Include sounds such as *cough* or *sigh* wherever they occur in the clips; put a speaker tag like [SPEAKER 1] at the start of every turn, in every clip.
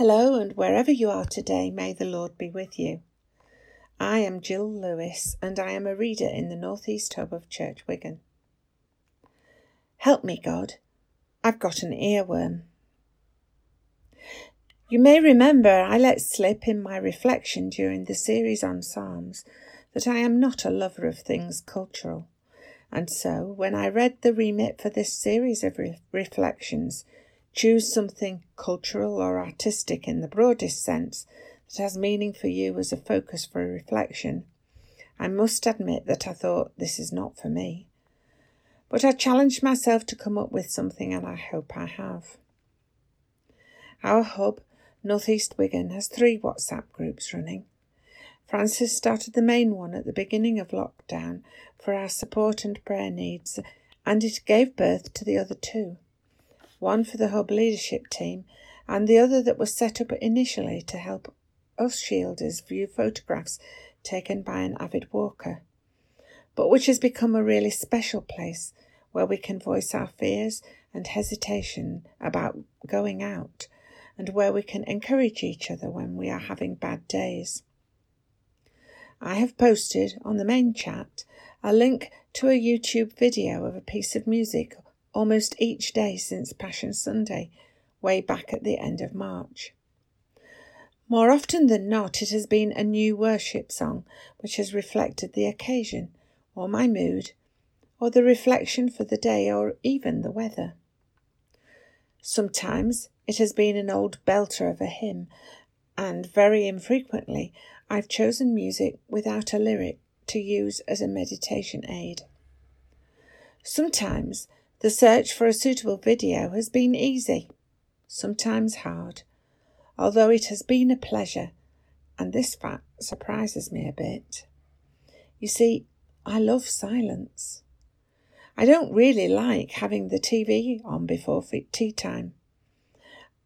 [SPEAKER 1] Hello, and wherever you are today, may the Lord be with you. I am Gill Lewis, and I am a reader in the Northeast Hub of Church Wigan. Help me, God. I've got an earworm. You may remember I let slip in my reflection during the series on Psalms that I am not a lover of things cultural. And so, when I read the remit for this series of re- reflections, choose something cultural or artistic in the broadest sense that has meaning for you as a focus for reflection, I must admit that I thought this is not for me. But I challenged myself to come up with something, and I hope I have. Our hub, Northeast Wigan, has three WhatsApp groups running. Francis started the main one at the beginning of lockdown for our support and prayer needs, and it gave birth to the other two one for the Hub leadership team, and the other that was set up initially to help us shielders view photographs taken by an avid walker, but which has become a really special place where we can voice our fears and hesitation about going out, and where we can encourage each other when we are having bad days. I have posted on the main chat a link to a YouTube video of a piece of music almost each day since Passion Sunday, way back at the end of March. More often than not, it has been a new worship song which has reflected the occasion, or my mood, or the reflection for the day, or even the weather. Sometimes it has been an old belter of a hymn, and very infrequently I've chosen music without a lyric to use as a meditation aid. Sometimes the search for a suitable video has been easy, sometimes hard although it has been a pleasure, and this fact surprises me a bit. You see, I love silence. I don't really like having the TV on before tea time.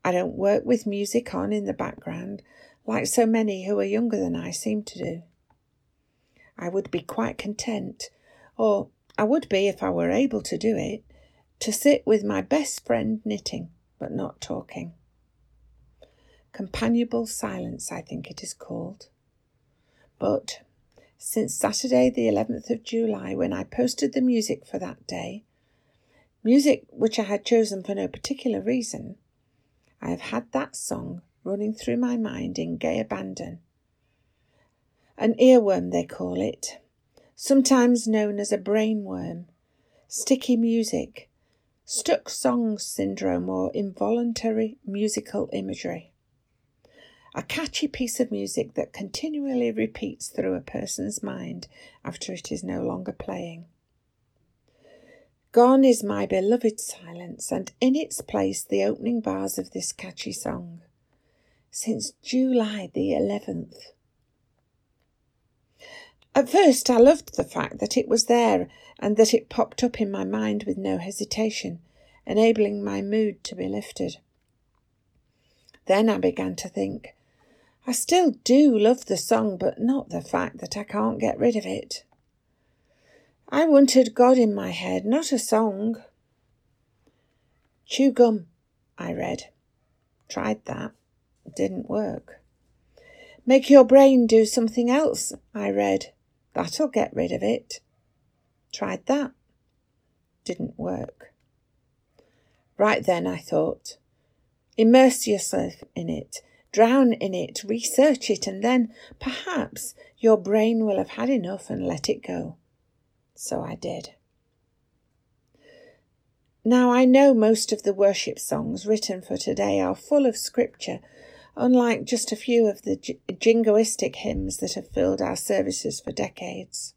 [SPEAKER 1] I don't work with music on in the background like so many who are younger than I seem to do. I would be quite content, or I would be if I were able to do it, to sit with my best friend knitting, but not talking. Companionable silence, I think it is called. But since Saturday, the 11th of July, when I posted the music for that day, music which I had chosen for no particular reason, I have had that song running through my mind in gay abandon. An earworm, they call it, sometimes known as a brainworm, sticky music, stuck song syndrome, or involuntary musical imagery a catchy piece of music that continually repeats through a person's mind after it is no longer playing. Gone is my beloved silence, and in its place the opening bars of this catchy song. Since July the 11th. At first, I loved the fact that it was there and that it popped up in my mind with no hesitation, enabling my mood to be lifted. Then I began to think, I still do love the song, but not the fact that I can't get rid of it. I wanted God in my head, not a song. Chew gum, I read. Tried that. didn't work. Make your brain do something else, I read. That'll get rid of it. Tried that. Didn't work. Right then, I thought. Immerse yourself in it drown in it, research it, and then perhaps your brain will have had enough and let it go. So I did. Now, I know most of the worship songs written for today are full of scripture, unlike just a few of the jingoistic hymns that have filled our services for decades.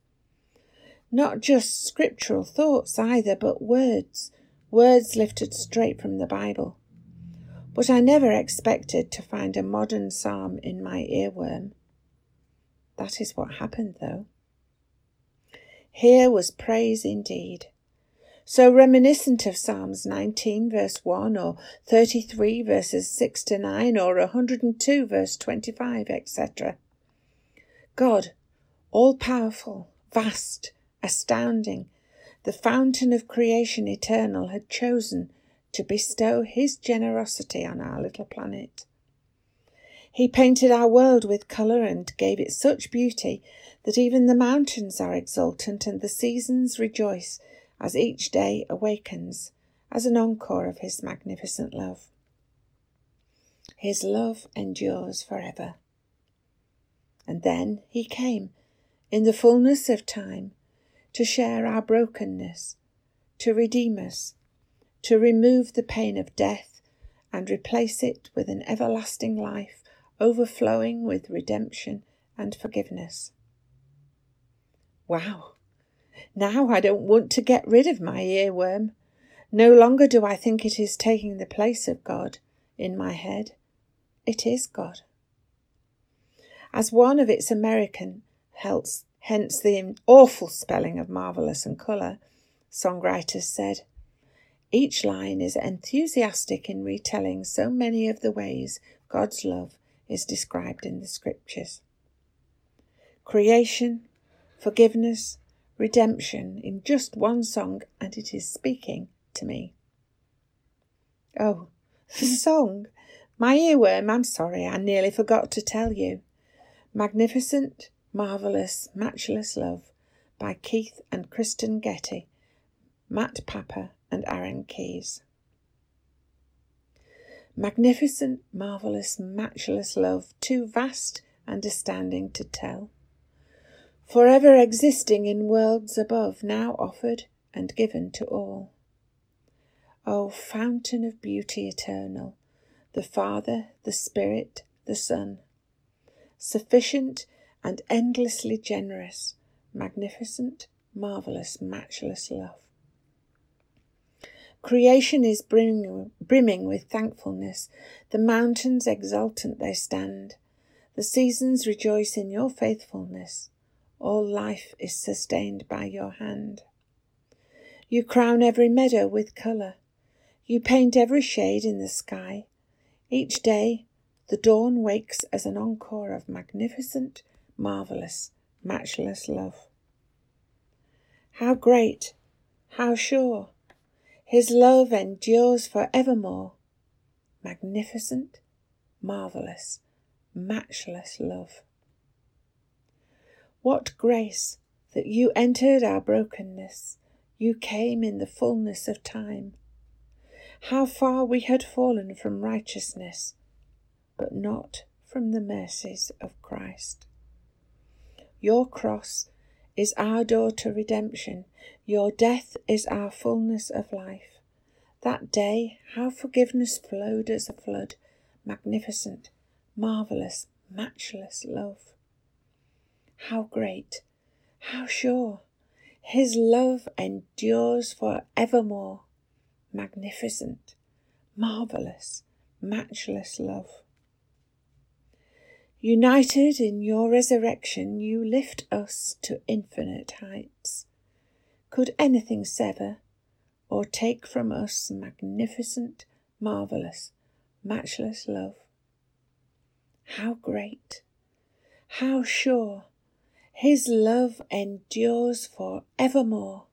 [SPEAKER 1] Not just scriptural thoughts either, but words, words lifted straight from the Bible. But I never expected to find a modern psalm in my earworm. That is what happened, though. Here was praise indeed. So reminiscent of Psalms 19, verse 1, or 33, verses 6 to 9, or 102, verse 25, etc. God, all powerful, vast, astounding, the fountain of creation eternal, had chosen to bestow his generosity on our little planet. He painted our world with colour and gave it such beauty that even the mountains are exultant and the seasons rejoice as each day awakens as an encore of His magnificent love. His love endures forever. And then He came in the fullness of time to share our brokenness, to redeem us, to remove the pain of death and replace it with an everlasting life overflowing with redemption and forgiveness. Wow! Now I don't want to get rid of my earworm. No longer do I think it is taking the place of God in my head. It is God. As one of its American, hence the awful spelling of marvellous and colour, songwriters said, each line is enthusiastic in retelling so many of the ways God's love is described in the scriptures. Creation, forgiveness, redemption in just one song, and it is speaking to me. Oh, the *laughs* song! My earworm, I'm sorry, I nearly forgot to tell you. Magnificent, Marvellous, Matchless Love by Keith and Kristyn Getty, Matt Papa, and Aaron Keyes. Magnificent, marvellous, matchless love, too vast understanding to tell. Forever existing in worlds above, now offered and given to all. O fountain of beauty eternal, the Father, the Spirit, the Son, sufficient and endlessly generous, magnificent, marvellous, matchless love. Creation is brimming, brimming with thankfulness. The mountains exultant they stand. The seasons rejoice in your faithfulness. All life is sustained by your hand. You crown every meadow with colour. You paint every shade in the sky. Each day the dawn wakes as an encore of magnificent, marvellous, matchless love. How great, how sure, his love endures for evermore. Magnificent, marvellous, matchless love. What grace that you entered our brokenness, you came in the fullness of time. How far we had fallen from righteousness, but not from the mercies of Christ. Your cross is our door to redemption. Your death is our fullness of life. That day, how forgiveness flowed as a flood, magnificent, marvellous, matchless love. How great, how sure, his love endures for evermore. Magnificent, marvellous, matchless love. United in your resurrection, you lift us to infinite heights. Could anything sever or take from us magnificent, marvellous, matchless love? How great, how sure, his love endures for evermore.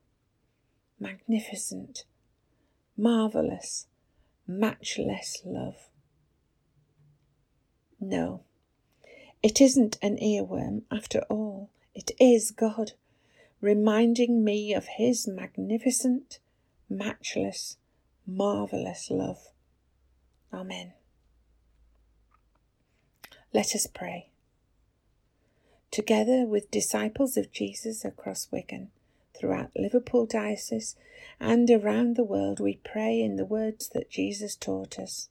[SPEAKER 1] Magnificent, marvellous, matchless love. No it isn't an earworm after all. It is God, reminding me of His magnificent, matchless, marvellous love. Amen. Let us pray. Together with disciples of Jesus across Wigan, throughout Liverpool Diocese, and around the world, we pray in the words that Jesus taught us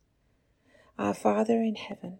[SPEAKER 1] Our Father in heaven,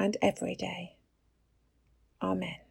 [SPEAKER 1] and every day. Amen.